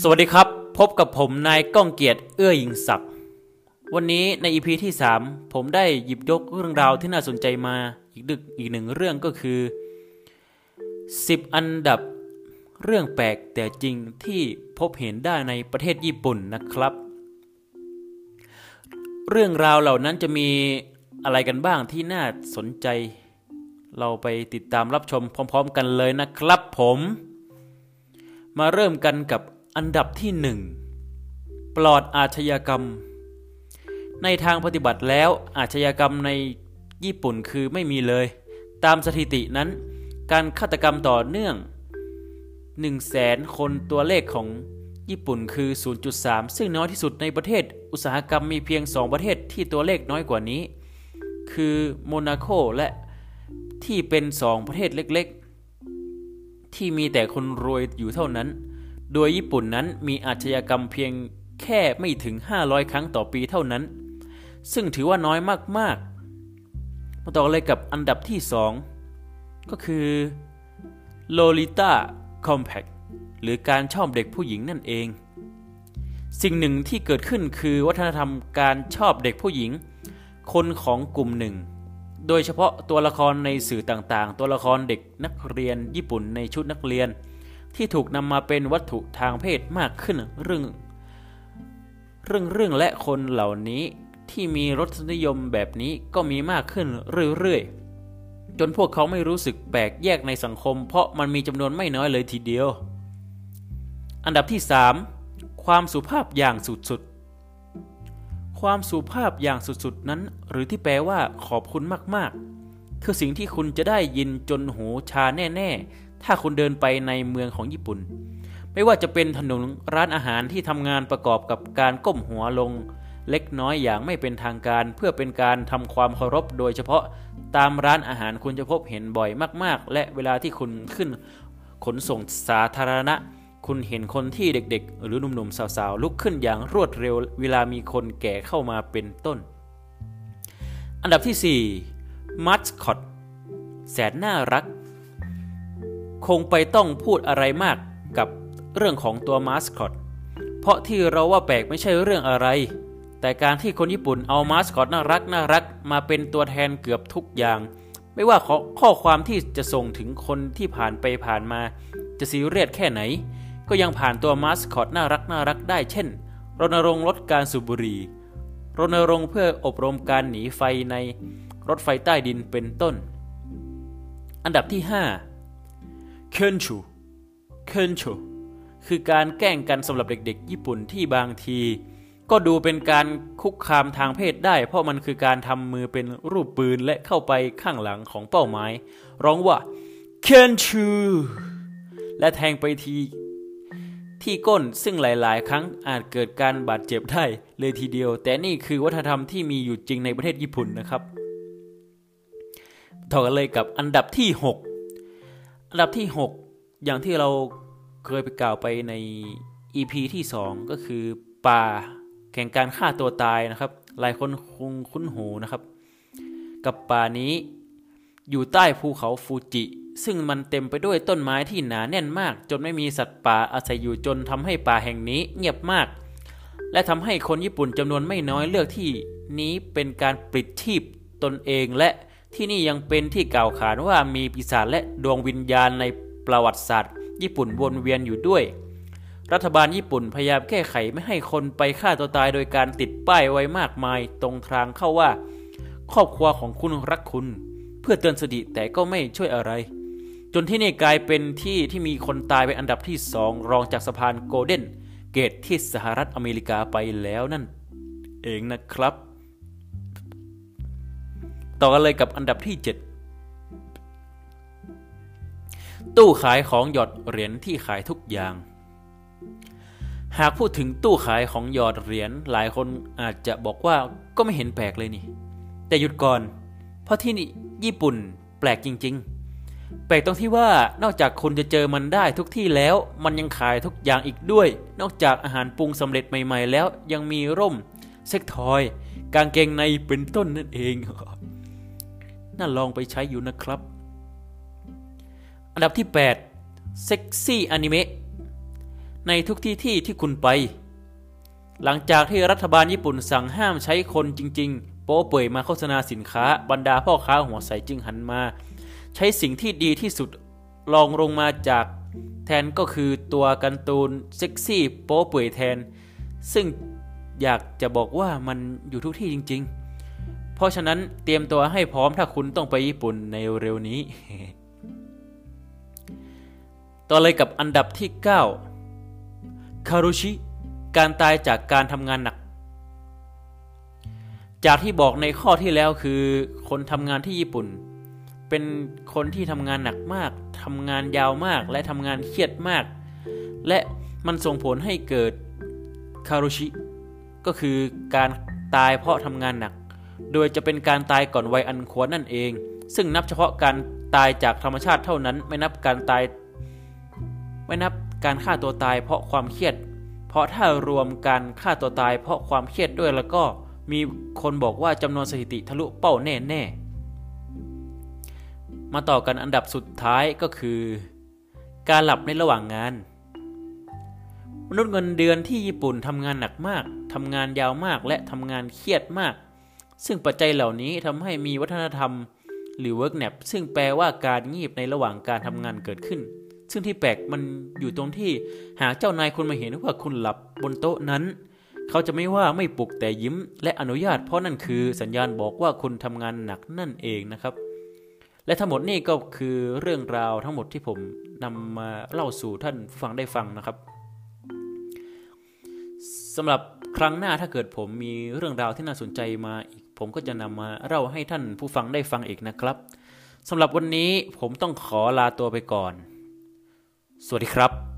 สวัสดีครับ พบกับผมนายก้องเกียรติเอื้อยิงศักดิ์วันนี้ในอีพีที่ 3 ผมได้หยิบยกเรื่องราวที่น่าสนใจมาอีกดึกอีกหนึ่งเรื่องก็คือ 10 อันดับเรื่องแปลกแต่จริงที่พบเห็นได้ในประเทศญี่ปุ่นนะครับ เรื่องราวเหล่านั้นจะมีอะไรกันบ้างที่น่าสนใจ เราไปติดตามรับชมพร้อม ๆ กันเลยนะครับผม มาเริ่มกันกับ อันดับที่หนึ่งปลอดอาชญากรรม ในทางปฏิบัติแล้วอาชญากรรมในญี่ปุ่นคือไม่มีเลย ตามสถิตินั้น การฆาตกรรมต่อเนื่อง 1 0 0 0 0แสนคนตัวเลขของญี่ปุ่นคือ 0.3 ซึ่งน้อยที่สุดในประเทศอุตสาหกรรมมีเพียง 2 ประเทศที่ตัวเลขน้อยกว่านี้ คือโมนาโกและที่เป็น 2 ประเทศเล็ก ๆ ที่มีแต่คนรวยอยู่เท่านั้น โดยญี่ปุ่นนั้นมีอาชญากรรมเพียงแค่ไม่ถึง 500 ครั้งต่อปีเท่านั้น ซึ่งถือว่าน้อยมากๆ มาต่อเลยกับอันดับที่ 2 ก็คือ Lolita Compact หรือการชอบเด็กผู้หญิงนั่นเอง สิ่งหนึ่งที่เกิดขึ้นคือวัฒนธรรมการชอบเด็กผู้หญิง คนของกลุ่มหนึ่ง โดยเฉพาะตัวละครในสื่อต่างๆ ตัวละครเด็กนักเรียนญี่ปุ่นในชุดนักเรียน ที่ถูกนำมาเป็นวัตถุทางเพศมากขึ้นเรื่อง เรื่องเรื่องและคนเหล่านี้ที่มีรสนิยมแบบนี้ก็มีมากขึ้นเรื่อยๆ จนพวกเขาไม่รู้สึกแปลกแยกในสังคม เพราะมันมีจำนวนไม่น้อยเลยทีเดียว อันดับที่ 3 ความสุภาพอย่างสุดๆ ความสุภาพอย่างสุดๆนั้น หรือที่แปลว่าขอบคุณมากๆ คือสิ่งที่คุณจะได้ยินจนหูชาแน่ ๆ ถ้าคุณเดินไปในเมืองของญี่ปุ่น ไม่ว่าจะเป็นถนนร้านอาหารที่ทำงานประกอบกับการก้มหัวลง เล็กน้อยอย่างไม่เป็นทางการ เพื่อเป็นการทำความเคารพโดยเฉพาะตามร้านอาหารคุณจะพบเห็นบ่อยมาก ๆ และเวลาที่คุณขึ้นขนส่งสาธารณะ คุณเห็นคนที่เด็กๆ หรือหนุ่มๆสาวๆลุกขึ้นอย่างรวดเร็ว เวลามีคนแก่เข้ามาเป็นต้น อันดับที่4มัสคอตแสนน่ารัก คงไปต้องพูดอะไรมากกับเรื่องของตัวมาสคอต เพราะที่เราว่าแปลกไม่ใช่เรื่องอะไร แต่การที่คนญี่ปุ่นเอามาสคอตน่ารักน่ารักมาเป็นตัวแทนเกือบทุกอย่าง ไม่ว่าข้อความที่จะส่งถึงคนที่ผ่านไปผ่านมา จะซีเรียสแค่ไหน ก็ยังผ่านตัวมาสคอตน่ารักน่ารักได้เช่น รณรงค์ลดการสูบบุหรี่ รณรงค์เพื่ออบรมการหนีไฟในรถไฟใต้ดินเป็นต้น อันดับที่ 5 เคนชูเคนชูคือการแกล้งกันสำหรับเด็กๆ ญี่ปุ่นที่บางที ก็ดูเป็นการคุกคามทางเพศได้ เพราะมันคือการทำมือเป็นรูปปืนและเข้าไปข้างหลังของเป้าหมาย ร้องว่าเคนชูและแทงไปทีที่ก้นซึ่งหลายๆ ครั้งอาจเกิดการบาดเจ็บได้เลยทีเดียว แต่นี่คือวัฒนธรรมที่มีอยู่จริงในประเทศญี่ปุ่นนะครับ ต่อกันเลยกับอันดับที่ 6 อันดับที่ 6 อย่างที่เราเคยไปกล่าวไปใน EP ที่ 2 ก็คือป่าแข่งการฆ่าตัวตายนะครับ หลายคนคงคุ้นหูนะครับ กับป่านี้อยู่ใต้ภูเขาฟูจิ ซึ่งมันเต็มไปด้วยต้นไม้ที่หนาแน่นมาก จนไม่มีสัตว์ป่าอาศัยอยู่จนทำให้ป่าแห่งนี้เงียบมาก และทำให้คนญี่ปุ่นจำนวนไม่น้อยเลือกที่นี้เป็นการปลิดชีพตนเองและ ที่นี่ยังเป็นที่กล่าวขานว่ามีปีศาจและดวงวิญญาณในประวัติศาสตร์ ญี่ปุ่นวนเวียนอยู่ด้วย รัฐบาลญี่ปุ่นพยายามแก้ไขไม่ให้คนไปฆ่าตัวตายโดยการติดป้ายไว้มากมายตรงทางเข้าว่า ครอบครัวของคุณรักคุณ เพื่อเตือนสติแต่ก็ไม่ช่วยอะไร จนที่นี่กลายเป็นที่ที่มีคนตายเป็นอันดับที่สองรองจากสะพานโกลเด้นเกตที่สหรัฐอเมริกาไปแล้วนั่น เองนะครับ ต่อกันเลยกับอันดับที่ 7 ตู้ขายของหยอดเหรียญที่ขายทุกอย่าง หากพูดถึงตู้ขายของหยอดเหรียญหลายคนอาจจะบอกว่าก็ไม่เห็นแปลกเลยนี่ แต่หยุดก่อน เพราะที่นี่ญี่ปุ่นแปลกจริง ๆ แปลกตรงที่ว่านอกจากคุณจะเจอมันได้ทุกที่แล้ว มันยังขายทุกอย่างอีกด้วย นอกจากอาหารปรุงสำเร็จใหม่ ๆ แล้วยังมีร่ม เซ็กทอย กางเกงในเป็นต้นนั่นเอง น่าลองไปใช้อยู่นะครับ อันดับที่ 8 เซ็กซี่อนิเมะในทุกที่ที่ที่คุณไป หลังจากที่รัฐบาลญี่ปุ่นสั่งห้ามใช้คนจริง ๆ โป๊เปื่อยมาโฆษณาสินค้า บรรดาพ่อค้าหัวใสจึงหันมา ใช้สิ่งที่ดีที่สุดลองลงมาจากแทนก็คือตัวการ์ตูนเซ็กซี่โป๊เปื่อยแทน ซึ่งอยากจะบอกว่ามันอยู่ทุกที่จริง ๆ เพราะฉะนั้นเตรียมตัวให้พร้อมถ้าคุณต้องไปญี่ปุ่นในเร็วนี้ ต่อเลยกับอันดับที่ 9 คารุชิ การตายจากการทำงานหนัก จากที่บอกในข้อที่แล้วคือ คนทำงานที่ญี่ปุ่น เป็นคนที่ทำงานหนักมากทำงานยาวมากและทำงานเครียดมาก และมันส่งผลให้เกิดคารุชิ ก็คือการตายเพราะทำงานหนัก โดยจะเป็นการตายก่อนวัยอันควรนั่นเอง ซึ่งนับเฉพาะการตายจากธรรมชาติเท่านั้น ไม่นับการตาย ไม่นับการฆ่าตัวตายเพราะความเครียด เพราะถ้ารวมการฆ่าตัวตายเพราะความเครียดด้วยแล้วก็มีคนบอกว่าจำนวนสถิติทะลุเป้าแน่ๆ มาต่อกันอันดับสุดท้ายก็คือ การหลับในระหว่างงาน มนุษย์เงินเดือนที่ญี่ปุ่นทำงานหนักมากทำงานยาวมากและทำงานเครียดมาก ซึ่งปัจจัยเหล่านี้ทำให้มีวัฒนธรรม หรือ work nap ซึ่งแปลว่าการงีบในระหว่างการทำงานเกิดขึ้น ซึ่งที่แปลกมันอยู่ตรงที่หากเจ้านายคุณมาเห็นว่าคุณหลับบนโต๊ะนั้น เขาจะไม่ว่าไม่ปลุกแต่ยิ้มและอนุญาต เพราะนั่นคือสัญญาณบอกว่าคุณทำงานหนักนั่นเองนะครับ และทั้งหมดนี่ก็คือเรื่องราวทั้งหมดที่ผมนำมาเล่าสู่ท่านผู้ฟังได้ฟังนะครับสำหรับครั้งหน้าถ้าเกิดผมมีเรื่องราวที่น่าสนใจมาอีก ผมก็จะนำมาเล่าให้ท่านผู้ฟังได้ฟังอีกนะครับสำหรับวันนี้ผมต้องขอลาตัวไปก่อน สวัสดีครับ